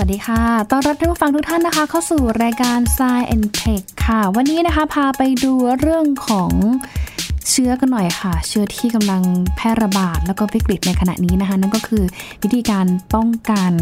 วัสดีค่ะ ต้อนรับท่านผู้ฟังทุกท่านนะคะ เข้าสู่รายการ Science and Tech ค่ะ วันนี้นะคะพาไปดูเรื่องของเชื้อกันหน่อยค่ะ เชื้อที่กำลังแพร่ระบาดแล้วก็วิกฤตในขณะนี้นะคะ นั่นก็คือวิธีการป้องกัน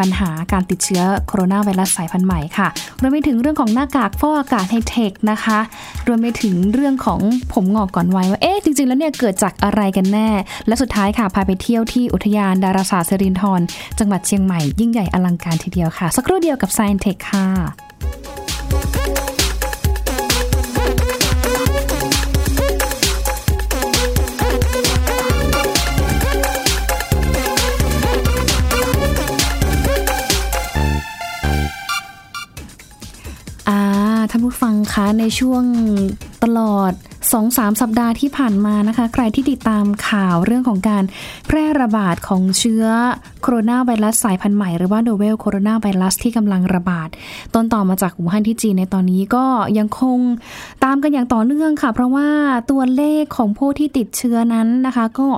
ปัญหาการติดเชื้อโคโรนาไวรัสสายพันธุ์ใหม่ค่ะ รวมไปถึงเรื่องของหน้ากากฟอกอากาศไฮเทคนะคะ รวมไปถึงเรื่องของผมงอกก่อนวัยว่า เอ๊ะ จริง ๆ แล้วเนี่ยเกิดจากอะไรกันแน่ และสุดท้ายค่ะ พาไปเที่ยวที่อุทยานดาราศาสตร์สิรินทรจังหวัดเชียงใหม่ยิ่งใหญ่อลังการทีเดียวค่ะ สักครู่เดียวกับ Science Tech ค่ะ ท่านผู้ฟังคะในช่วงตลอด 2-3สสัปดาห์ที่ผ่านมานะคะ ใครที่ติดตามข่าวเรื่องของการแพร่ระบาดของเชื้อโคโรนาไวรัสสายพันธุ์ใหม่ หรือว่าโนเวลโคโรนาไวรัสที่กำลังระบาด ต้นต่อมาจากอู่ฮั่นที่จีนในตอนนี้ก็ยังคงตามกันอย่างต่อเนื่องค่ะ เพราะว่าตัวเลขของผู้ที่ติดเชื้อนั้นนะคะ ก็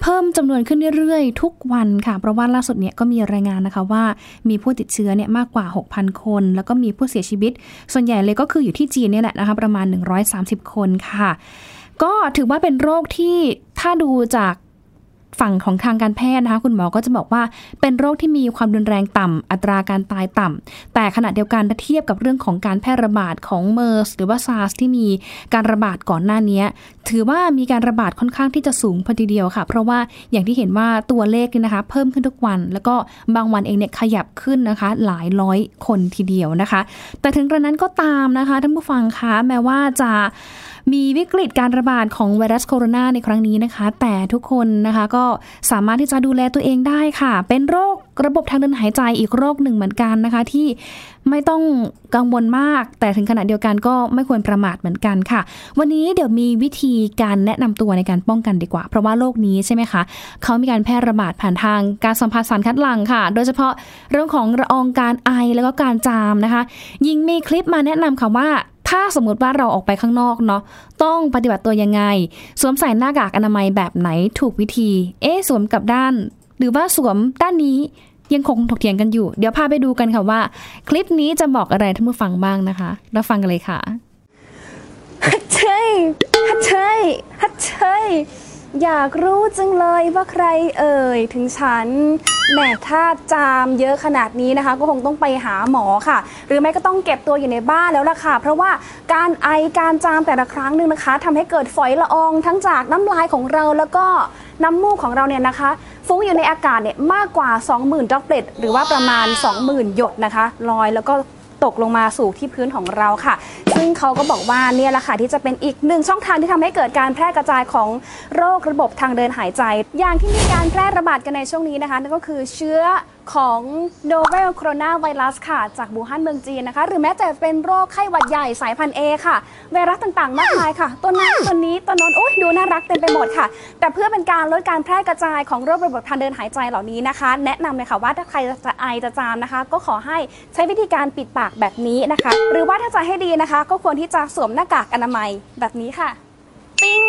เพิ่มจำนวนขึ้นเรื่อยๆ ทุกวันค่ะ เพราะว่าล่าสุดเนี่ยก็มีรายงานนะคะว่ามีผู้ติดเชื้อเนี่ยมากกว่า 6,000 คน แล้วก็มีผู้เสียชีวิต ส่วนใหญ่เลยก็คืออยู่ที่จีนเนี่ยแหละนะคะประมาณ 130 คนค่ะก็ถือว่าเป็นโรคที่ถ้าดูจากฝั่งของทางการแพทย์นะคะคุณหมอก็จะบอกว่าเป็นโรคที่มีความรุนแรงต่ำอัตราการตายต่ำแต่ขณะเดียวกันถ้าเทียบกับเรื่องของการแพร่ระบาดของเมอร์สหรือว่าซาร์สที่มีการระบาดก่อนหน้านี้ ถือว่ามีการระบาดค่อนข้างที่จะสูงพอทีเดียวค่ะ เพราะว่าอย่างที่เห็นว่าตัวเลขเนี่ยนะคะ เพิ่มขึ้นทุกวัน แล้วก็บางวันเองเนี่ยขยับขึ้นนะคะ หลายร้อยคนทีเดียวนะคะ แต่ถึงกระนั้นก็ตามนะคะท่านผู้ฟังคะแม้ว่าจะมีวิกฤตการระบาดของไวรัสโคโรนาในครั้งนี้นะคะ แต่ทุกคนนะคะก็สามารถที่จะดูแลตัวเองได้ค่ะ เป็นโรคระบบทางเดินหายใจอีกโรคหนึ่งเหมือนกันนะคะ ที่ไม่ต้องกังวลมาก แต่ถึงขณะเดียวกันก็ไม่ควรประมาทเหมือนกันค่ะ วันนี้เดี๋ยวมีวิธีการแนะนำตัวในการป้องกันดีกว่า เพราะว่าโรคนี้ใช่ไหมคะเขามีการแพร่ระบาดผ่านทางการสัมผัสสารคัดหลั่งค่ะ โดยเฉพาะเรื่องของละอองการไอแล้วก็การจามนะคะ ยิงมีคลิปมาแนะนำค่ะว่า ถ้าสมมติว่าเราออกไปข้างนอกเนาะต้องปฏิบัติตัวยังไง สวมใส่หน้ากากอนามัยแบบไหนถูกวิธี เอ๊สวมกับด้าน หรือว่าสวมด้านนี้ยังคงถกเถียงกันอยู่ เดี๋ยวพาไปดูกันค่ะว่า คลิปนี้จะบอกอะไรท่านผู้ฟังบ้างนะคะรับฟังกันเลยค่ะฮัทเชยฮัทเชยฮัทเชย อยากรู้จังเลยว่าใครเอ่ยถึงฉันแหมถ้าจามเยอะขนาดนี้นะคะ ก็คงต้องไปหาหมอค่ะ หรือไม่ก็ต้องเก็บตัวอยู่ในบ้านแล้วล่ะค่ะ เพราะว่าการไอการจามแต่ละครั้งหนึ่งนะคะทำให้เกิดฝอยละอองทั้งจากน้ำลายของเราแล้วก็น้ำมูกของเราเนี่ยนะคะ ฟุ้งอยู่ในอากาศเนี่ยมากกว่า 20,000ดอปเปลตหรือว่าประมาณ 20,000 หยดนะคะลอยแล้วก็ ตกลงมาสู่ที่พื้นของเราค่ะ ซึ่งเขาก็บอกว่าเนี่ยแหละค่ะที่จะเป็นอีกหนึ่งช่องทางที่ทำให้เกิดการแพร่กระจายของโรคระบบทางเดินหายใจ อย่างที่มีการแพร่ระบาดกันในช่วงนี้นะคะนั่นก็คือเชื้อ ของ novel coronavirus ค่ะ จากบูฮั่นเมืองจีนนะคะ หรือแม้แต่เป็นโรคไข้หวัดใหญ่สายพันธุ์ A ค่ะ ไวรัสต่างๆ มากมายค่ะ ตัวนั้นตัวนี้ตัวน้นโอ้ยดูน่ารักเต็มไปหมดค่ะ แต่เพื่อเป็นการลดการแพร่กระจายของโรคระบบทางเดินหายใจเหล่านี้นะคะ แนะนำเลยค่ะว่าถ้าใครจะไอจะจามนะคะ ก็ขอให้ใช้วิธีการปิดปากแบบนี้นะคะ หรือว่าถ้าจะให้ดีนะคะ ก็ควรที่จะสวมหน้ากากอนามัยแบบนี้ค่ะ ปิ้ง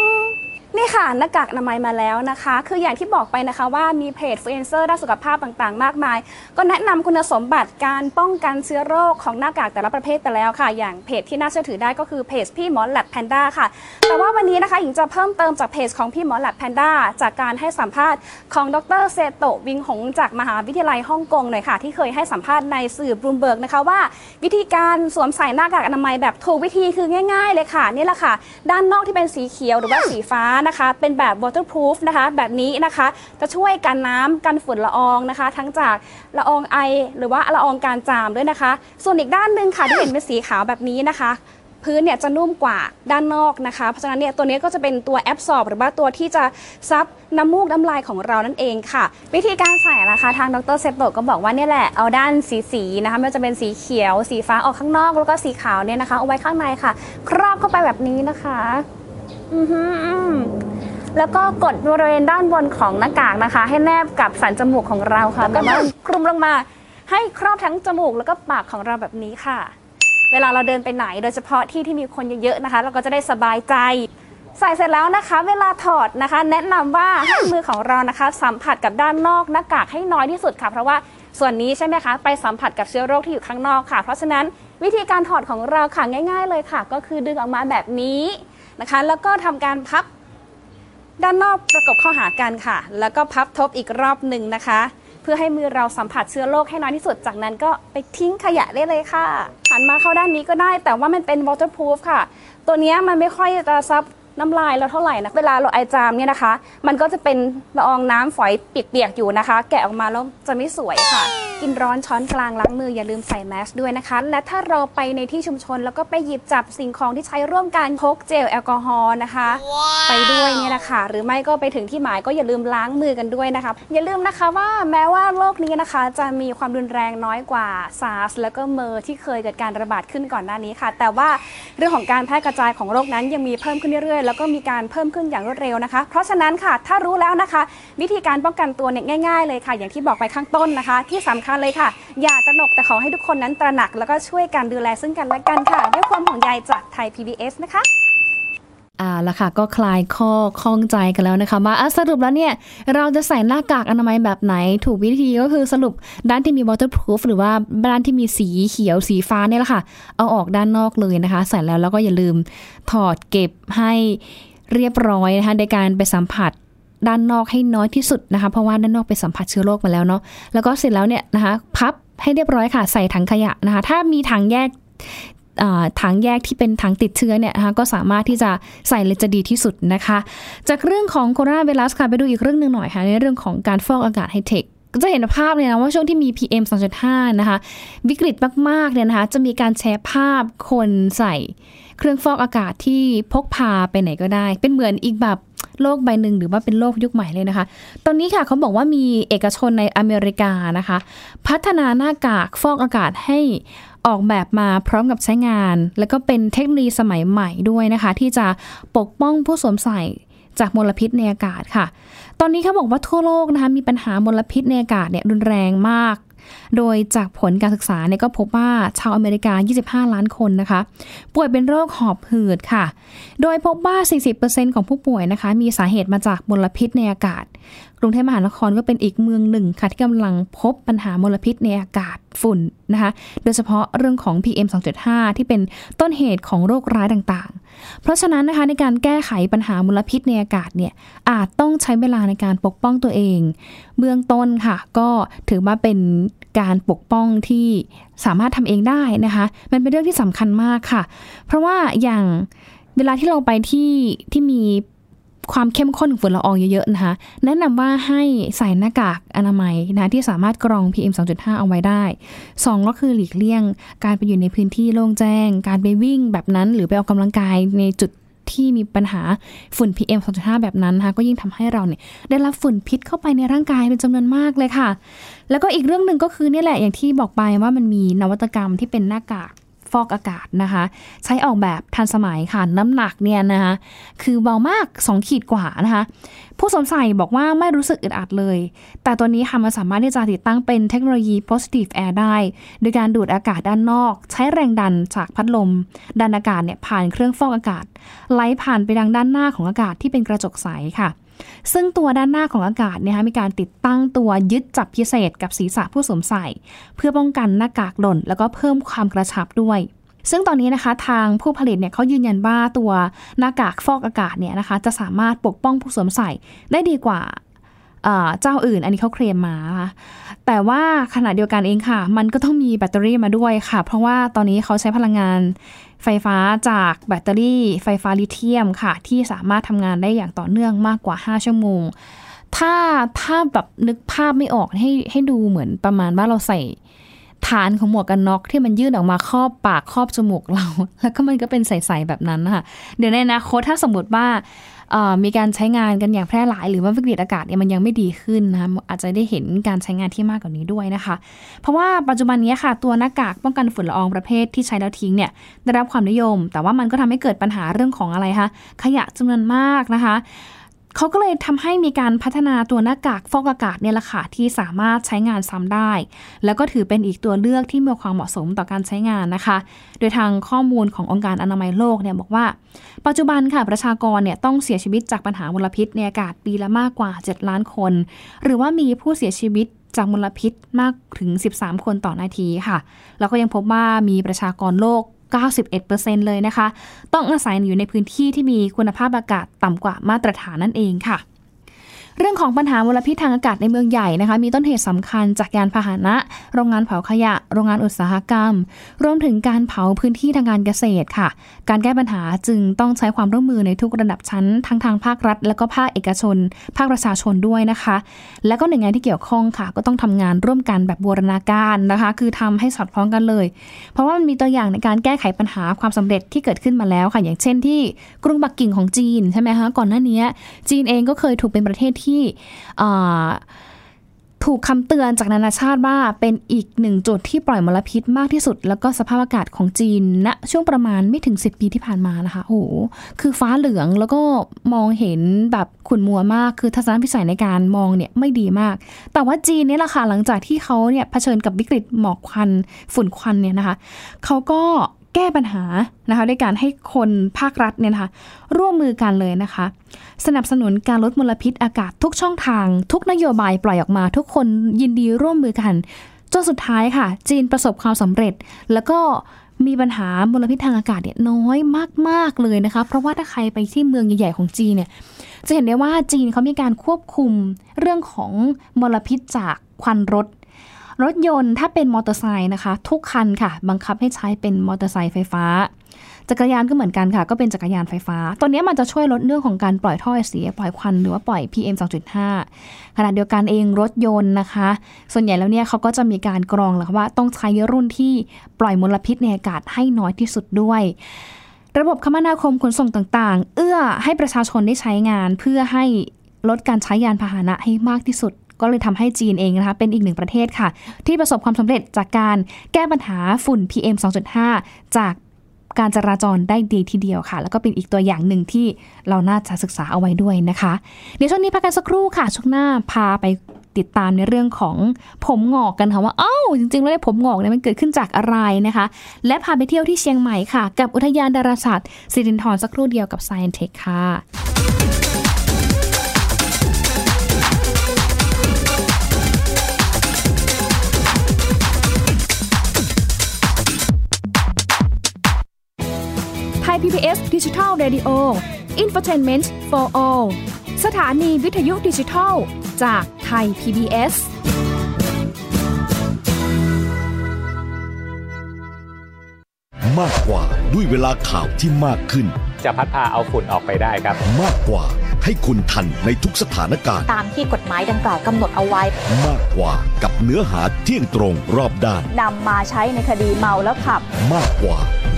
นี่ค่ะหน้ากากอนามัยมาแล้วนะคะ คืออย่างที่บอกไปนะคะว่ามีเพจอินฟลูเอนเซอร์ด้านสุขภาพต่างๆ มากมาย ก็แนะนำคุณสมบัติการป้องกันเชื้อโรคของหน้ากากแต่ละประเภทไปแล้วค่ะ อย่างเพจที่น่าเชื่อถือได้ก็คือเพจพี่หมอแล็บแพนด้าค่ะ แต่ว่าวันนี้นะคะหญิงจะเพิ่มเติมจากเพจของพี่หมอแล็บแพนด้าจากการให้สัมภาษณ์ของดรเซโตะวิงหงจากมหาวิทยาลัยฮ่องกงหน่อยค่ะ ที่เคยให้สัมภาษณ์ในสื่อบลูมเบิร์กนะคะว่า วิธีการสวมใส่หน้ากากอนามัยแบบถูกวิธีคือง่าย ๆ เลยค่ะนี่แหละค่ะ ด้านนอกที่เป็นสีเขียวหรือว่าสีฟ้านะคะ เป็นแบบ waterproof นะคะ แบบนี้นะคะ จะช่วยกันน้ำกันฝุ่นละอองนะคะ ทั้งจากละอองไอ หรือว่าละอองการจามด้วยนะคะ ส่วนอีกด้านหนึ่งค่ะที่เห็นเป็นสีขาวแบบนี้นะคะ พื้นเนี่ยจะนุ่มกว่าด้านนอกนะคะ เพราะฉะนั้นเนี่ยตัวนี้ก็จะเป็นตัวแอบสอบหรือว่าตัวที่จะซับน้ำมูกน้ำลายของเรานั่นเองค่ะ วิธีการใส่นะคะ ทางดรเซปโตก็บอกว่าเนี่ยแหละเอาด้านสีสีๆนะคะไม่ว่าจะเป็นสีเขียว สีฟ้าออกข้างนอก แล้วก็สีขาวเนี่ยนะคะเอาไว้ข้างในค่ะ ครอบเข้าไปแบบนี้นะคะ อือหืออืมแล้วก็กดบริเวณด้านบนของหน้ากากนะคะ ให้แนบกับสันจมูกของเราค่ะแล้วก็คลุมลงมาให้ครอบทั้งจมูกแล้วก็ปากของเราแบบนี้ค่ะ เวลาเราเดินไปไหน โดยเฉพาะที่ที่มีคนเยอะๆนะคะ เราก็จะได้สบายใจ ใส่เสร็จแล้วนะคะ เวลาถอดนะคะ แนะนำว่าให้มือของเรานะคะ สัมผัสกับด้านนอกหน้ากากให้น้อยที่สุดค่ะ เพราะว่าส่วนนี้ใช่ไหมคะ ไปสัมผัสกับเชื้อโรคที่อยู่ข้างนอกค่ะ เพราะฉะนั้นวิธีการถอดของเราค่ะง่าย ๆ เลยค่ะ ก็คือดึงออกมาแบบนี้ นะคะ แล้วก็ทำการพับด้านนอกประกบเข้าหากันค่ะ แล้วก็พับทบอีกรอบหนึ่งนะคะ เพื่อให้มือเราสัมผัสเชื้อโรคให้น้อยที่สุด จากนั้นก็ไปทิ้งขยะได้เลยค่ะหันมาเข้าด้านนี้ก็ได้ แต่ว่ามันเป็น waterproof ค่ะ ตัวนี้มันไม่ค่อยจะซับ น้ำลายเราเท่าไหร่นะเวลาเราไอจามเนี่ยนะคะ มันก็จะเป็นละอองน้ำฝอยเปียกๆอยู่นะคะ แกะออกมาแล้วจะไม่สวยค่ะ กินร้อนช้อนกลางล้างมืออย่าลืมใส่แมสด้วยนะคะ และถ้าเราไปในที่ชุมชน แล้วก็ไปหยิบจับสิ่งของที่ใช้ร่วมกันพกเจลแอลกอฮอล์นะคะ ไปด้วยเนี่ยนะคะ หรือไม่ก็ไปถึงที่หมายก็อย่าลืมล้างมือกันด้วยนะคะ อย่าลืมนะคะว่าแม้ว่าโรคนี้นะคะจะมีความรุนแรงน้อยกว่าซาร์สแล้วก็เมอร์สที่เคยเกิดการระบาดขึ้นก่อนหน้านี้ค่ะ แต่ว่าเรื่องของการแพร่กระจายของโรคนั้นยังมีเพิ่มขึ้นเรื่อยๆแล้วก็มีการเพิ่มขึ้นอย่างรวดเร็วนะคะ เพราะฉะนั้นค่ะ ถ้ารู้แล้วนะคะ วิธีการป้องกันตัวเนี่ยง่ายๆเลยค่ะ อย่างที่บอกไปข้างต้นนะคะ ที่สำคัญเลยค่ะ อย่าตระหนกแต่ขอให้ทุกคนนั้นตระหนัก แล้วก็ช่วยกันดูแลซึ่งกันและกันค่ะ ด้วยความห่วงใยจากไทย PBS นะคะ อ่าละค่ะก็คลายข้อข้องใจกันแล้วนะคะว่าสรุปแล้วเนี่ยเราจะใส่หน้ากากอนามัยแบบไหนถูกวิธีก็คือสรุปด้านที่มี waterproof หรือว่าด้านที่มีสีเขียวสีฟ้าเนี่ยแหละค่ะ เอาออกด้านนอกเลยนะคะ ใส่แล้วแล้วก็อย่าลืมถอดเก็บให้เรียบร้อยนะคะในการไปสัมผัสด้านนอกให้น้อยที่สุดนะคะ เพราะว่าด้านนอกไปสัมผัสเชื้อโรคมาแล้วเนาะแล้วก็เสร็จแล้วเนี่ยนะคะ พับให้เรียบร้อยค่ะ ใส่ถังขยะนะคะ ถ้ามีถังแยก อ่าถังแยกที่เป็นถังติดเชื้อเนี่ยนะคะก็สามารถที่จะใส่เลยจะดีที่สุดนะคะ จากเรื่องของโคโรนาไวรัสค่ะไปดูอีกเรื่องหนึ่งหน่อยค่ะในเรื่องของการฟอกอากาศไฮเทคก็จะเห็นภาพเลยนะว่าช่วงที่มี PM 2.5 นะคะ วิกฤตมากๆเนี่ยนะคะ จะมีการแชร์ภาพคนใส่ เครื่องฟอกอากาศที่พกพาไปไหนก็ได้ เป็นเหมือนอีกแบบโลกใบหนึ่งหรือว่าเป็นโลกยุคใหม่เลยนะคะ ตอนนี้ค่ะเขาบอกว่ามีเอกชนในอเมริกานะคะ พัฒนาหน้ากากฟอกอากาศให้ออกแบบมาพร้อมกับใช้งาน แล้วก็เป็นเทคโนโลยีสมัยใหม่ด้วยนะคะ ที่จะปกป้องผู้สวมใส่จากมลพิษในอากาศค่ะ ตอนนี้เขาบอกว่าทั่วโลกนะคะมีปัญหามลพิษในอากาศเนี่ยรุนแรงมาก โดยจากผลการศึกษาเนี่ยก็พบว่าชาวอเมริกา 25 ล้านคนนะคะ ป่วยเป็นโรคหอบหืดค่ะ โดยพบว่า 40%ของผู้ป่วยนะคะ มีสาเหตุมาจากมลพิษในอากาศ กรุงเทพมหานครก็เป็นอีกเมืองหนึ่งค่ะที่กำลังพบปัญหามลพิษในอากาศฝุ่นนะคะโดยเฉพาะเรื่องของ PM 2.5 ที่เป็นต้นเหตุของโรคร้ายต่างๆ เพราะฉะนั้นนะคะในการแก้ไขปัญหามลพิษในอากาศเนี่ยอาจต้องใช้เวลาในการปกป้องตัวเอง เบื้องต้นค่ะ ก็ถือว่าเป็นการปกป้องที่สามารถทำเองได้นะคะ มันเป็นเรื่องที่สำคัญมากค่ะ เพราะว่าอย่างเวลาที่เราไปที่ที่มี ความเข้มข้นของฝุ่นละอองเยอะๆนะคะ แนะนำว่าให้ใส่หน้ากากอนามัยนะที่สามารถกรอง PM 2.5 เอาไว้ได้สองก็คือหลีกเลี่ยง การไปอยู่ในพื้นที่โล่งแจ้ง การไปวิ่งแบบนั้น หรือไปออกกำลังกายในจุดที่มีปัญหาฝุ่น PM 2.5 แบบนั้นนะคะก็ยิ่งทำให้เราเนี่ยได้รับฝุ่นพิษเข้าไปในร่างกายเป็นจำนวนมากเลยค่ะ แล้วก็อีกเรื่องหนึ่งก็คือเนี่ยแหละอย่างที่บอกไปว่ามันมีนวัตกรรมที่เป็นหน้ากาก ฟอกอากาศนะคะ ใช้ออกแบบทันสมัยค่ะน้ำหนักเนี่ยนะคะคือเบามาก 2 ขีดกว่านะคะ ผู้สวมใส่บอกว่าไม่รู้สึกอึดอัดเลย แต่ตัวนี้ค่ะมันสามารถที่จะติดตั้งเป็นเทคโนโลยี positive air ได้ โดยการดูดอากาศด้านนอก ใช้แรงดันจากพัดลม ดันอากาศเนี่ยผ่านเครื่องฟอกอากาศไหลผ่านไปดังด้านหน้าของอากาศที่เป็นกระจกใสค่ะ ซึ่งตัวด้านหน้าของอากาศเนี่ยมีการติดตั้งตัวยึดจับพิเศษกับศีรษะผู้สวมใส่ เพื่อป้องกันหน้ากากหล่น แล้วก็เพิ่มความกระชับด้วยซึ่งตอนนี้นะคะทางผู้ผลิตเนี่ยเขายืนยันว่าตัวหน้ากากฟอกอากาศเนี่ยนะคะจะสามารถปกป้องผู้สวมใส่ได้ดีกว่าเจ้าอื่น อันนี้เขาเคลมมานะคะแต่ว่าขณะเดียวกันเองค่ะ มันก็ต้องมีแบตเตอรี่มาด้วยค่ะ เพราะว่าตอนนี้เขาใช้พลังงาน ไฟฟ้าจากแบตเตอรี่ไฟฟ้าลิเธียมค่ะ ที่สามารถทำงานได้อย่างต่อเนื่องมากกว่า 5 ชั่วโมง ถ้าถ้าแบบนึกภาพไม่ออกให้ให้ดูเหมือนประมาณว่าเราใส่ฐานของหมวกกันน็อกที่มันยื่นออกมาครอบปากครอบจมูกเรา แล้วก็มันก็เป็นใสๆแบบนั้นนะคะเดี๋ยวในอนาคตถ้าสมมติว่า มีการใช้งานกันอย่างแพร่หลาย หรือว่าวิกฤตอากาศเนี่ยมันยังไม่ดีขึ้นนะคะอาจจะได้เห็นการใช้งานที่มากกว่านี้ด้วยนะคะ เพราะว่าปัจจุบันนี้ค่ะ ตัวหน้ากากป้องกันฝุ่นละอองประเภทที่ใช้แล้วทิ้งเนี่ยได้รับความนิยม แต่ว่ามันก็ทำให้เกิดปัญหาเรื่องของอะไรคะขยะจำนวนมากนะคะ เขาก็เลยทำให้มีการพัฒนาตัวหน้ากากฟอกอากาศเนี่ยแหละค่ะที่สามารถใช้งานซ้ำได้ แล้วก็ถือเป็นอีกตัวเลือกที่มีความเหมาะสมต่อการใช้งานนะคะ โดยทางข้อมูลขององค์การอนามัยโลกเนี่ยบอกว่า ปัจจุบันค่ะประชากรเนี่ยต้องเสียชีวิตจากปัญหามลพิษในอากาศปีละมากกว่า 7 ล้านคน หรือว่ามีผู้เสียชีวิตจากมลพิษมากถึง 13 คนต่อนาทีค่ะ แล้วก็ยังพบว่ามีประชากรโลก 91%เลยนะคะ ต้องอาศัยอยู่ในพื้นที่ที่มีคุณภาพอากาศต่ำกว่ามาตรฐานนั่นเองค่ะ เรื่องของปัญหามลพิษทางอากาศในเมืองใหญ่นะคะ มีต้นเหตุสำคัญจากยานพาหนะ โรงงานเผาขยะ โรงงานอุตสาหกรรม รวมถึงการเผาพื้นที่ทางการเกษตรค่ะ การแก้ปัญหาจึงต้องใช้ความร่วมมือในทุกระดับชั้น ทั้งทางภาครัฐ และก็ภาคเอกชน ภาคประชาชนด้วยนะคะ และก็หน่วยงานที่เกี่ยวข้องค่ะ ก็ต้องทำงานร่วมกันแบบบูรณาการนะคะ คือทำให้สอดคล้องกันเลย เพราะว่ามันมีตัวอย่างในการแก้ไขปัญหาความสำเร็จที่เกิดขึ้นมาแล้วค่ะ อย่างเช่นที่กรุงปักกิ่งของจีนใช่ไหมคะก่อนหน้านี้จีนเองก็เคยถูกเป็นประเทศที่ถูกคำเตือนจากนานาชาติว่าเป็นอีกหนึ่งจุดที่ปล่อยมลพิษมากที่สุด แล้วก็สภาพอากาศของจีนณนะช่วงประมาณไม่ถึง 10 ปีที่ผ่านมานะคะโอ้โหคือฟ้าเหลืองแล้วก็มองเห็นแบบขุ่นมัวมาก คือทัศนวิสัยในการมองเนี่ยไม่ดีมาก แต่ว่าจีนเนี่ยแหละค่ะหลังจากที่เขาเนี่ยเผชิญกับวิกฤตหมอกควันฝุ่นควันเนี่ยนะคะเขาก็ แก้ปัญหานะคะด้วยการให้คนภาครัฐเนี่ยนะคะร่วมมือกันเลยนะคะ สนับสนุนการลดมลพิษอากาศทุกช่องทาง ทุกนโยบายปล่อยออกมา ทุกคนยินดีร่วมมือกันจนสุดท้ายค่ะ จีนประสบความสำเร็จ แล้วก็มีปัญหามลพิษทางอากาศเนี่ยน้อยมากๆเลยนะคะ เพราะว่าถ้าใครไปที่เมืองใหญ่ๆของจีนเนี่ยจะเห็นได้ว่าจีนเขามีการควบคุมเรื่องของมลพิษจากควันรถ รถยนต์ถ้าเป็นมอเตอร์ไซค์นะคะ ทุกคันค่ะ บังคับให้ใช้เป็นมอเตอร์ไซค์ไฟฟ้า จักรยานก็เหมือนกันค่ะ ก็เป็นจักรยานไฟฟ้า ตัวนี้มันจะช่วยลดเรื่องของการปล่อยท่อเสีย ปล่อยควันหรือว่าปล่อย PM 2.5 ขณะเดียวกันเองรถยนต์นะคะ ส่วนใหญ่แล้วเนี่ยเขาก็จะมีการกรองแล้วว่าต้องใช้รุ่นที่ปล่อยมลพิษในอากาศให้น้อยที่สุดด้วยระบบคมนาคมขนส่งต่าง ๆ เอื้อให้ประชาชนได้ใช้งานเพื่อให้ลดการใช้ยานพาหนะให้มากที่สุด ก็เลยทำให้จีนเองนะคะเป็นอีกหนึ่งประเทศค่ะ ที่ประสบความสำเร็จจากการแก้ปัญหาฝุ่น PM 2.5 จากการจราจรได้ดีทีเดียวค่ะ แล้วก็เป็นอีกตัวอย่างหนึ่งที่เราน่าจะศึกษาเอาไว้ด้วยนะคะ เดี๋ยวช่วงนี้พักกันสักครู่ค่ะ ช่วงหน้าพาไปติดตามในเรื่องของผมงอกกันค่ะว่าเอ้าจริงๆแล้วผมงอกเนี่ยมันเกิดขึ้นจากอะไรนะคะ และพาไปเที่ยวที่เชียงใหม่ค่ะ กับอุทยานดาราศาสตร์สิรินธรสักครู่เดียวกับ Science Tech ค่ะ ไทย PBS ดิจิทัล Radio Infotainment for All สถานีวิทยุดิจิทัลจากไทย PBS มากกว่าด้วยเวลาข่าวที่มากขึ้น จะพัดพาเอาฝุ่นออกไปได้ครับ มากกว่าให้คุณทันในทุกสถานการณ์ ตามที่กฎหมายดังกล่าวกำหนดเอาไว้ มากกว่ากับเนื้อหาเที่ยงตรงรอบด้านนำมาใช้ในคดีเมาแล้วขับ มากกว่า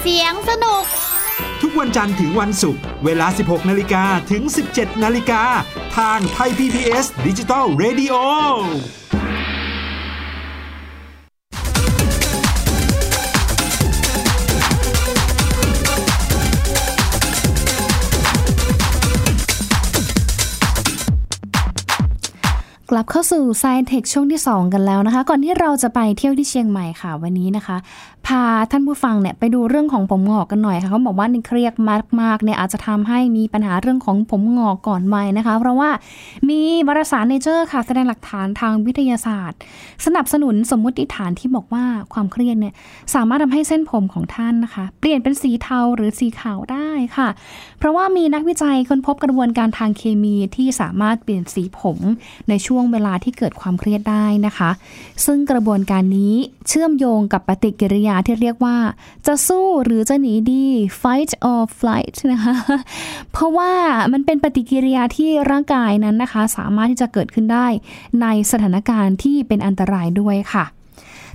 เสียงสนุก ทุกวันจันทร์ถึงวันศุกร์เวลา 16 นาฬิกาถึง 17 นาฬิกา ทางไทย PPS ดิจิตอล Radio กลับเข้าสู่ Science Tech ช่วงที่ 2 กันแล้วนะคะ ก่อนที่เราจะไปเที่ยวที่เชียงใหม่ค่ะวันนี้นะคะ พาท่านผู้ฟังเนี่ยไปดูเรื่องของผมงอกกันหน่อยค่ะเขาบอกว่าเครียดมากๆเนี่ยอาจจะทำให้มีปัญหาเรื่องของผมงอกก่อนวัยนะคะ เพราะว่ามีวารสารเนเจอร์ค่ะแสดงหลักฐานทางวิทยาศาสตร์ สนับสนุนสมมุติฐานที่บอกว่าความเครียดเนี่ยสามารถทำให้เส้นผมของท่านนะคะ เปลี่ยนเป็นสีเทาหรือสีขาวได้ค่ะ เพราะว่ามีนักวิจัยค้นพบกระบวนการทางเคมีที่สามารถเปลี่ยนสีผมในช่วงวงเวลาที่เกิดความเครียดได้นะคะ ซึ่งกระบวนการนี้เชื่อมโยงกับปฏิกิริยาที่เรียกว่า จะสู้หรือจะหนีดี fight or flight นะคะ เพราะว่ามันเป็นปฏิกิริยาที่ร่างกายนั้นนะคะ สามารถที่จะเกิดขึ้นได้ในสถานการณ์ที่เป็นอันตรายด้วยค่ะ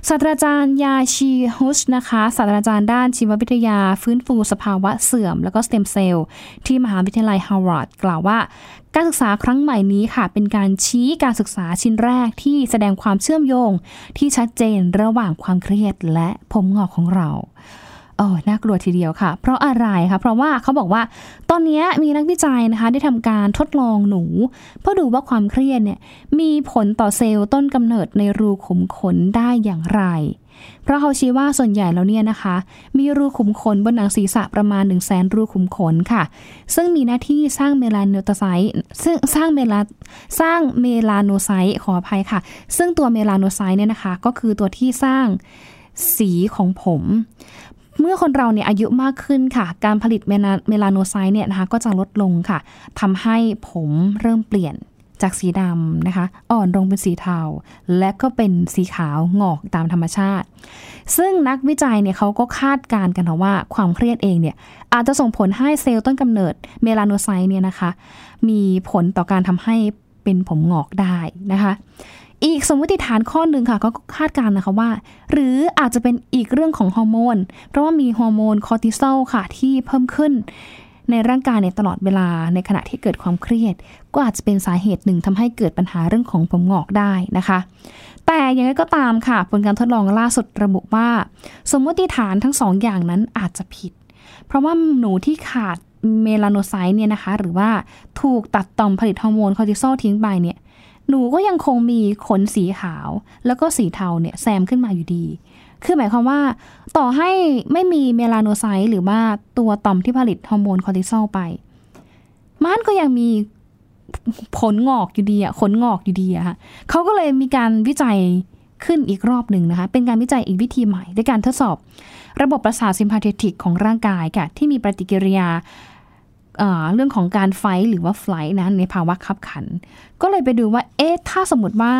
ศาสตราจารย์ยาชีฮุชนะคะศาสตราจารย์ด้านชีววิทยาฟื้นฟูสภาวะเสื่อม แล้วก็สเต็มเซลล์ที่มหาวิทยาลัยฮาร์วาร์ดกล่าวว่า การศึกษาครั้งใหม่นี้ค่ะ เป็นการชี้การศึกษาชิ้นแรกที่แสดงความเชื่อมโยงที่ชัดเจนระหว่างความเครียดและผมหงอกของเรา โอ้น่ากลัวทีเดียวค่ะ เพราะอะไรคะเพราะว่าเขาบอกว่าตอนนี้มีนักวิจัยนะคะ ได้ทำการทดลองหนู เพื่อดูว่าความเครียดเนี่ยมีผลต่อเซลล์ต้นกำเนิดในรูขุมขนได้อย่างไร เพราะเขาชี้ว่าส่วนใหญ่แล้วเนี่ยนะคะ มีรูขุมขนบนหนังศีรษะประมาณ 1 0 0 0 0แสนรูขุมขนค่ะ ซึ่งมีหน้าที่สร้างเมลาโนไซต์ซึ่งสร้างเมลาสร้างเมลาโนไซต์ขออภัยค่ะ ซึ่งตัวเมลาโนไซต์เนี่ยนะคะ ก็คือตัวที่สร้างสีของผม เมื่อคนเราเนี่ยอายุมากขึ้นค่ะ การผลิตเมลาเมลาโนไซต์เนี่ยนะคะก็จะลดลงค่ะทำให้ผมเริ่มเปลี่ยนจากสีดำนะคะ อ่อนลงเป็นสีเทา และก็เป็นสีขาวหงอกตามธรรมชาติ ซึ่งนักวิจัยเนี่ยเขาก็คาดการณ์กันนะว่าความเครียดเองเนี่ยอาจจะส่งผลให้เซลล์ต้นกำเนิดเมลาโนไซต์เนี่ยนะคะ มีผลต่อการทำให้เป็นผมงอกได้นะคะ อีกสมมติฐานข้อหนึ่งค่ะก็คาดการณ์นะคะว่า หรืออาจจะเป็นอีกเรื่องของฮอร์โมน เพราะว่ามีฮอร์โมนคอร์ติซอลค่ะที่เพิ่มขึ้น ในร่างกายในตลอดเวลาในขณะที่เกิดความเครียด ก็อาจจะเป็นสาเหตุหนึ่งทำให้เกิดปัญหาเรื่องของผมงอกได้นะคะ แต่อย่างไรก็ตามค่ะ ผลการทดลองล่าสุดระบุว่า สมมติฐานทั้งสองอย่างนั้นอาจจะผิด เพราะว่าหนูที่ขาดเมลาโนไซต์เนี่ยนะคะ หรือว่าถูกตัดต่อมผลิตฮอร์โมนคอร์ติซอลทิ้งไปเนี่ย หนูก็ยังคงมีขนสีขาว แล้วก็สีเทาเนี่ยแซมขึ้นมาอยู่ดี คือหมายความว่า ต่อให้ไม่มีเมลาโนไซต์หรือว่าตัวต่อมที่ผลิตฮอร์โมนคอร์ติซอลไป มันก็ยังมีผลงอกอยู่ดีอะขนงอกอยู่ดีอะค่ะเขาก็เลยมีการวิจัยขึ้นอีกรอบหนึ่งนะคะ เป็นการวิจัยอีกวิธีใหม่ด้วยการทดสอบ ระบบประสาทซิมพาเทติกของร่างกายค่ะ ที่มีปฏิกิริยา เรื่องของการไฟหรือว่าไฟนะในภาวะขับขัน ก็เลยไปดูว่า เอ๊ะ ถ้าสมมติว่า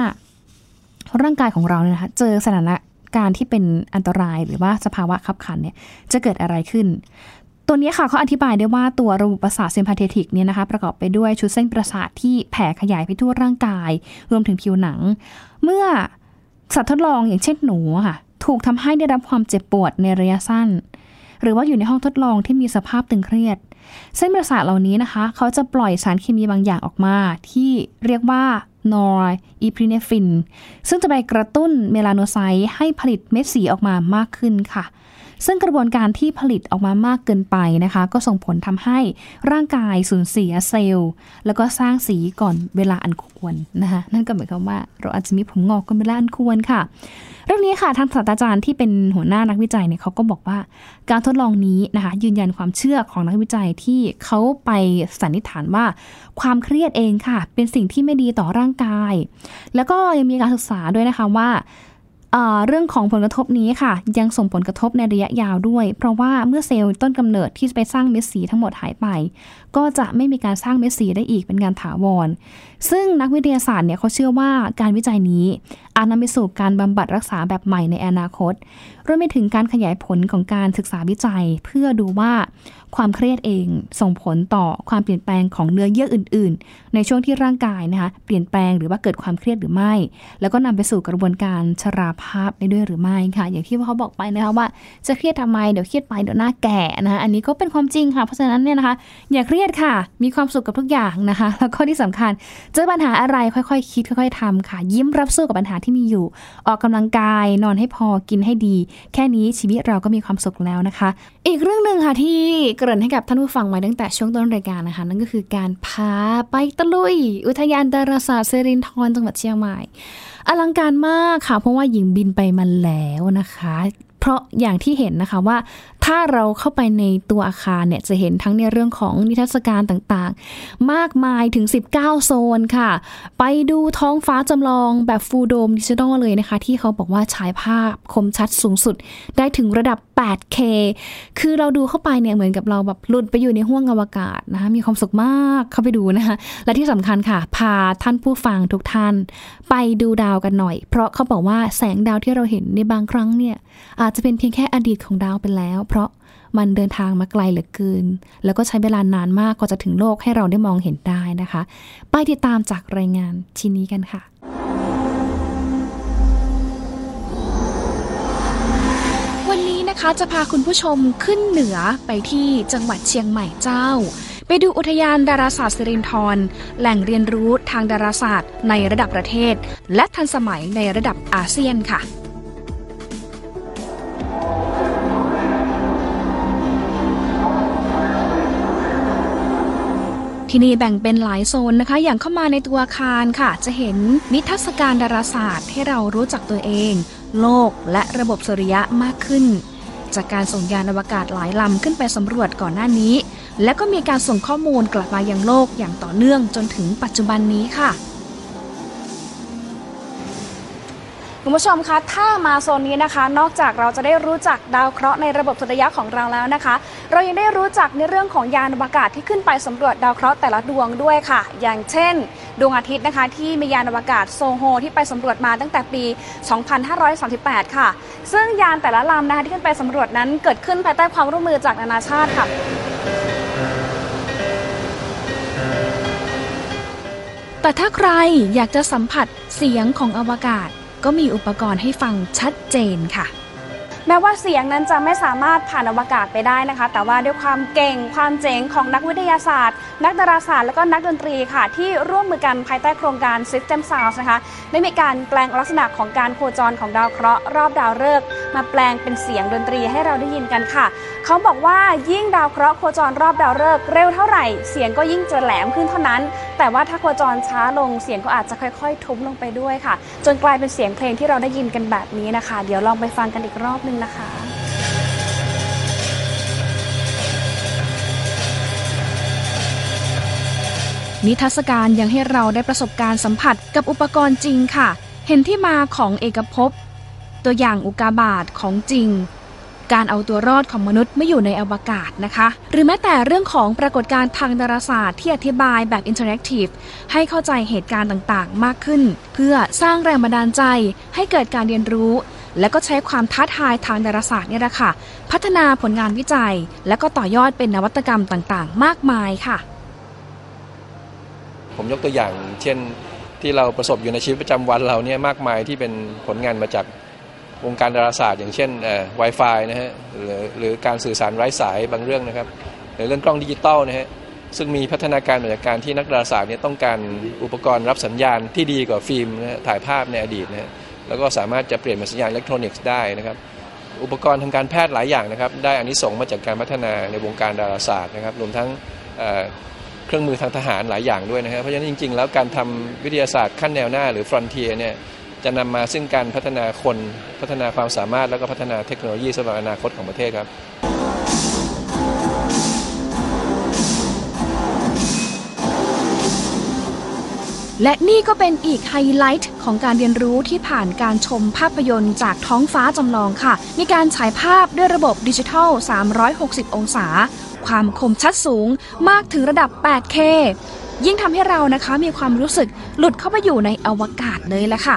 ร่างกายของเราเนี่ยนะคะเจอสถานการณ์ที่เป็นอันตรายหรือว่าสภาวะขับขันเนี่ยจะเกิดอะไรขึ้น ตัวนี้ค่ะเขาอธิบายได้ว่าตัวระบบประสาทซิมพาเทติกเนี่ยนะคะประกอบไปด้วยชุดเส้นประสาทที่แผ่ขยายไปทั่วร่างกาย รวมถึงผิวหนัง เมื่อสัตว์ทดลองอย่างเช่นหนูค่ะถูกทำให้ได้รับความเจ็บปวดในระยะสั้น หรือว่าอยู่ในห้องทดลองที่มีสภาพตึงเครียด เส้นประสาทเหล่านี้นะคะ เขาจะปล่อยสารเคมีบางอย่างออกมา ที่เรียกว่านอร์อีพริเนฟิน ซึ่งจะไปกระตุ้นเมลาโนไซต์ให้ผลิตเม็ดสีออกมามากขึ้นค่ะ ซึ่งกระบวนการที่ผลิตออกมามากเกินไปนะคะ ก็ส่งผลทำให้ร่างกายสูญเสียเซลล์ แล้วก็สร้างสีก่อนเวลาอันควรนะคะนั่นก็หมายความว่าเราอาจจะมีผมงอกก่อนเวลาอันควรค่ะ เรื่องนี้ค่ะทางศาสตราจารย์ที่เป็นหัวหน้านักวิจัยเนี่ยเขาก็บอกว่าการทดลองนี้นะคะ ยืนยันความเชื่อของนักวิจัยที่เขาไปสันนิษฐานว่า ความเครียดเองค่ะ เป็นสิ่งที่ไม่ดีต่อร่างกาย แล้วก็ยังมีการศึกษาด้วยนะคะว่า เรื่องของผลกระทบนี้ค่ะ ยังส่งผลกระทบในระยะยาวด้วย เพราะว่าเมื่อเซลล์ต้นกำเนิดที่ไปสร้างเม็ดสีทั้งหมดหายไป ก็จะไม่มีการสร้างเม็ดสีได้อีกเป็นการถาวร ซึ่งนักวิทยาศาสตร์เนี่ยเขาเชื่อว่าการวิจัยนี้อาจนำไปสู่การบำบัดรักษาแบบใหม่ในอนาคต รวมไปถึงการขยายผลของการศึกษาวิจัย เพื่อดูว่าความเครียดเองส่งผลต่อความเปลี่ยนแปลงของเนื้อเยื่ออื่น ๆ ในช่วงที่ร่างกายนะคะเปลี่ยนแปลงหรือว่าเกิดความเครียดหรือไม่ แล้วก็นำไปสู่กระบวนการชราภาพได้ด้วยหรือไม่ค่ะ อย่างที่เขาบอกไปนะคะว่าจะเครียดทำไมเดี๋ยวเครียดไปเดี๋ยวหน้าแก่นะคะอันนี้ก็เป็นความจริงค่ะเพราะฉะนั้นเนี่ยนะคะ อย่าเครียดค่ะ มีความสุขกับทุกอย่างนะคะ แล้วก็ที่สำคัญเจอปัญหาอะไรค่อย ๆคคิดค่อย ๆทำค่ะ ยิ้มรับสู้กับปัญหาที่มีอยู่ ออกกำลังกายนอนให้พอกินให้ดีแค่นี้ชีวิตเราก็มีความสุขแล้วนะคะ อีกเรื่องหนึ่งค่ะที่เกริ่นให้กับท่านผู้ฟังมาตั้งแต่ช่วงต้นรายการนะคะ นั่นก็คือการพาไปตะลุย อุทยานดาราศาสตร์เซรินทรจังหวัดเชียงใหม่ อลังการมากค่ะ เพราะว่าหญิงบินไปมาแล้วนะคะ เพราะอย่างที่เห็นนะคะว่า ถ้าเราเข้าไปในตัวอาคารเนี่ยจะเห็นทั้งในเรื่องของนิทรรศการต่างๆ มากมายถึง 19 โซนค่ะ ไปดูท้องฟ้าจำลองแบบฟูลโดมดิจิทัลเลยนะคะ ที่เขาบอกว่าฉายภาพคมชัดสูงสุด ได้ถึงระดับ 8K คือเราดูเข้าไปเนี่ยเหมือนกับเราแบบหลุดไปอยู่ในห้วงอวกาศนะคะมีความสุขมากเข้าไปดูนะคะและที่สำคัญค่ะ พาท่านผู้ฟังทุกท่าน ไปดูดาวกันหน่อย เพราะเขาบอกว่าแสงดาวที่เราเห็นในบางครั้งเนี่ยอาจจะเป็นเพียงแค่อดีตของดาวไปแล้วเพราะมันเดินทางมาไกลเหลือเกิน แล้วก็ใช้เวลานานมากกว่าจะถึงโลกให้เราได้มองเห็นได้นะคะ ไปติดตามจากรายงานชิ้นนี้กันค่ะวันนี้นะคะจะพาคุณผู้ชมขึ้นเหนือไปที่จังหวัดเชียงใหม่เจ้า ไปดูอุทยานดาราศาสตร์สิรินธรแหล่งเรียนรู้ทางดาราศาสตร์ในระดับประเทศ และทันสมัยในระดับอาเซียนค่ะ ที่นี่แบ่งเป็นหลายโซนนะคะ อย่างเข้ามาในตัวอาคารค่ะ จะเห็นนิทรรศการดาราศาสตร์ ให้เรารู้จักตัวเอง โลกและระบบสุริยะมากขึ้น จากการส่งยานอวกาศหลายลำขึ้นไปสำรวจก่อนหน้านี้ และก็มีการส่งข้อมูลกลับมายังโลกอย่างต่อเนื่องจนถึงปัจจุบันนี้ค่ะ คุณผู้ชมคะถ้ามาโซนนี้นะคะ นอกจากเราจะได้รู้จักดาวเคราะห์ในระบบสุริยะของเราแล้วนะคะ เรายังได้รู้จักในเรื่องของยานอวกาศที่ขึ้นไปสำรวจดาวเคราะห์แต่ละดวงด้วยค่ะ อย่างเช่น ดวงอาทิตย์นะคะที่มียานอวกาศโซโฮที่ไปสำรวจมาตั้งแต่ปี 2538 ค่ะ ซึ่งยานแต่ละลำนะคะที่ขึ้นไปสำรวจนั้นเกิดขึ้นภายใต้ความร่วมมือจากนานาชาติค่ะแต่ถ้าใครอยากจะสัมผัสเสียงของอวกาศ ก็มีอุปกรณ์ให้ฟังชัดเจนค่ะ แม้ว่าเสียงนั้นจะไม่สามารถผ่านอวกาศไปได้นะคะ แต่ว่าด้วยความเก่งความเจ๋งของนักวิทยาศาสตร์ นักดาราศาสตร์ และก็นักดนตรีค่ะ ที่ร่วมมือกันภายใต้โครงการ System Sound นะคะได้มีการแปลงลักษณะของการโคจรของดาวเคราะห์รอบดาวฤกษ์มาแปลงเป็นเสียงดนตรีให้เราได้ยินกันค่ะ เขาบอกว่ายิ่งดาวเคราะห์โคจรรอบดาวฤกษ์เร็วเท่าไหร่ เสียงก็ยิ่งจะแหลมขึ้นเท่านั้น แต่ว่าถ้าโคจรช้าลงเสียงก็อาจจะค่อย ๆ ทุ้มลงไปด้วยค่ะ จนกลายเป็นเสียงเพลงที่เราได้ยินกันแบบนี้นะคะ เดี๋ยวลองไปฟังกันอีกรอบนึงนะคะ นิทรรศการยังให้เราได้ประสบการณ์สัมผัสกับอุปกรณ์จริงค่ะ เห็นที่มาของเอกภพ ตัวอย่างอุกกาบาตของจริง การเอาตัวรอดของมนุษย์เมื่ออยู่ในอวกาศนะคะ หรือแม้แต่เรื่องของปรากฏการณ์ทางดาราศาสตร์ที่อธิบายแบบ interactive ให้เข้าใจเหตุการณ์ต่างๆ มากขึ้น เพื่อสร้างแรงบันดาลใจให้เกิดการเรียนรู้ และก็ใช้ความท้าทายทางดาราศาสตร์เนี่ยแหละค่ะ พัฒนาผลงานวิจัย และก็ต่อยอดเป็นนวัตกรรมต่างๆ มากมายค่ะ ผมยกตัวอย่าง เช่นที่เราประสบอยู่ในชีวิตประจำวันเราเนี่ยมากมายที่เป็นผลงานมาจากวงการดาราศาสตร์ อย่างเช่นเอ่อ Wi-Fi นะฮะหรือหรือการสื่อสารไร้สายบางเรื่องนะครับหรือเรื่องกล้องดิจิตอลนะฮะซึ่งมีพัฒนาการมาจากการที่นักดาราศาสตร์เนี่ยต้องการอุปกรณ์รับสัญญาณที่ดีกว่าฟิล์มนะฮะถ่ายภาพในอดีตนะฮะ แล้วก็สามารถจะเปลี่ยนเป็นสัญญาณอิเล็กทรอนิกส์ได้นะครับ อุปกรณ์ทางการแพทย์หลายอย่างนะครับ ได้อานิสงส์มาจากการพัฒนาในวงการดาราศาสตร์นะครับ รวมทั้งเครื่องมือทางทหารหลายอย่างด้วยนะครับ เพราะฉะนั้นจริง ๆ แล้วการทำวิทยาศาสตร์ขั้นแนวหน้าหรือ frontier เนี่ยจะนำมาซึ่งการพัฒนาคนพัฒนาความสามารถแล้วก็พัฒนาเทคโนโลยีสำหรับอนาคตของประเทศครับ และนี่ก็เป็นอีกไฮไลท์ของการเรียนรู้ที่ผ่านการชมภาพยนตร์จากท้องฟ้าจำลองค่ะ มีการฉายภาพด้วยระบบดิจิทัล 360 องศา ความคมชัดสูงมากถึงระดับ 8K ยิ่งทำให้เรานะคะมีความรู้สึกหลุดเข้าไปอยู่ในอวกาศเลยละค่ะ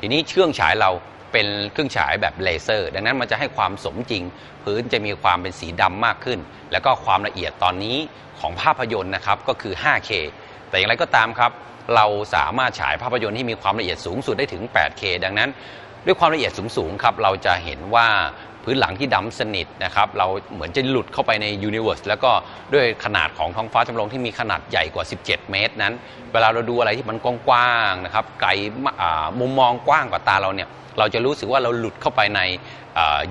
ทีนี้เครื่องฉายเรา เป็นเครื่องฉายแบบเลเซอร์ ดังนั้นมันจะให้ความสมจริง พื้นจะมีความเป็นสีดำมากขึ้น แล้วก็ความละเอียดตอนนี้ของภาพยนตร์นะครับก็คือ 5K แต่อย่างไรก็ตามครับ เราสามารถฉายภาพยนตร์ที่มีความละเอียดสูงสุดได้ถึง 8K ดังนั้น ด้วยความละเอียดสูงๆครับเราจะเห็นว่า พื้นหลังที่ดำสนิทนะครับเราเหมือนจะหลุดเข้าไปในยูนิเวอร์สแล้วก็ด้วยขนาดของท้องฟ้าจำลองที่มีขนาดใหญ่กว่า 17 เมตรนั้น เวลาเราดูอะไรที่มันกว้างๆนะครับไกลมุมมองกว้างกว่าตาเราเนี่ยเราจะรู้สึกว่าเราหลุดเข้าไปใน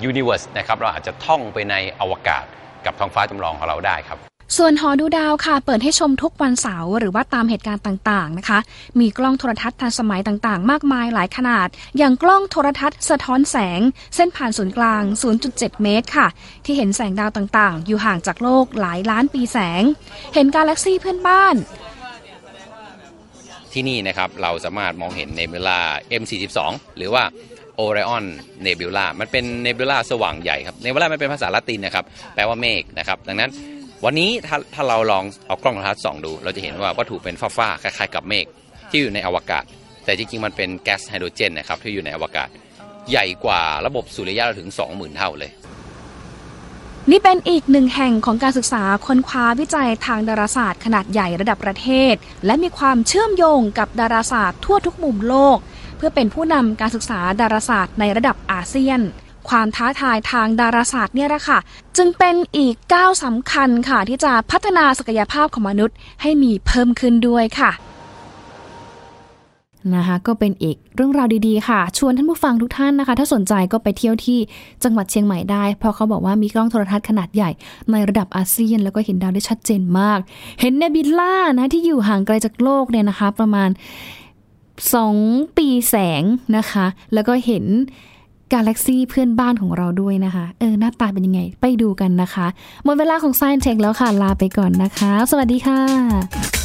ยูนิเวอร์สนะครับเราอาจจะท่องไปในอวกาศกับท้องฟ้าจำลองของเราได้ครับ ส่วนหอดูดาวค่ะ เปิดให้ชมทุกวันเสาร์หรือว่าตามเหตุการณ์ต่างๆนะคะ มีกล้องโทรทัศน์ทันสมัยต่างๆ มากมายหลายขนาด อย่างกล้องโทรทัศน์สะท้อนแสง เส้นผ่านศูนย์กลาง 0.7 เมตรค่ะ ที่เห็นแสงดาวต่างๆ อยู่ห่างจากโลกหลายล้านปีแสง เห็นกาแล็กซี่เพื่อนบ้าน ที่นี่นะครับเราสามารถมองเห็นเนบิวลา M42 หรือว่า Orion Nebula มันเป็นเนบิวลาสว่างใหญ่ครับเนบิวลามันเป็นภาษาละตินนะครับแปลว่าเมฆนะครับดังนั้น วันนี้ถ้าถ้าเราลองเอากล้องโทรทัศน์ส่องดู เราจะเห็นว่าวัตถุเป็นฟ้าๆคล้ายๆกับเมฆที่อยู่ในอวกาศ แต่จริงๆมันเป็นแก๊สไฮโดรเจนนะครับที่อยู่ในอวกาศ ใหญ่กว่าระบบสุริยะเราถึง 20,000 เท่าเลย นี่เป็นอีกหนึ่งแห่งของการศึกษาค้นคว้าวิจัยทางดาราศาสตร์ขนาดใหญ่ระดับประเทศ และมีความเชื่อมโยงกับดาราศาสตร์ทั่วทุกมุมโลก เพื่อเป็นผู้นำการศึกษาดาราศาสตร์ในระดับอาเซียน ความท้าทายทางดาราศาสตร์เนี่ยแหละค่ะ จึงเป็นอีกก้าวสำคัญค่ะ ที่จะพัฒนาศักยภาพของมนุษย์ให้มีเพิ่มขึ้นด้วยค่ะนะคะก็เป็นอีกเรื่องราวดีๆ ค่ะ ชวนท่านผู้ฟังทุกท่านนะคะ ถ้าสนใจก็ไปเที่ยวที่จังหวัดเชียงใหม่ได้ เพราะเขาบอกว่ามีกล้องโทรทัศน์ขนาดใหญ่ ในระดับอาเซียน แล้วก็เห็นดาวได้ชัดเจนมาก เห็นเนบิล่านะที่อยู่ห่างไกลจากโลกเนี่ยนะคะ ประมาณ 2 ปีแสงนะคะ แล้วก็เห็น กาแล็กซี่เพื่อนบ้านของเราด้วยนะคะ เออ หน้าตาเป็นยังไง ไปดูกันนะคะ หมดเวลาของ Science Tech แล้วค่ะ ลาไปก่อนนะคะ สวัสดีค่ะ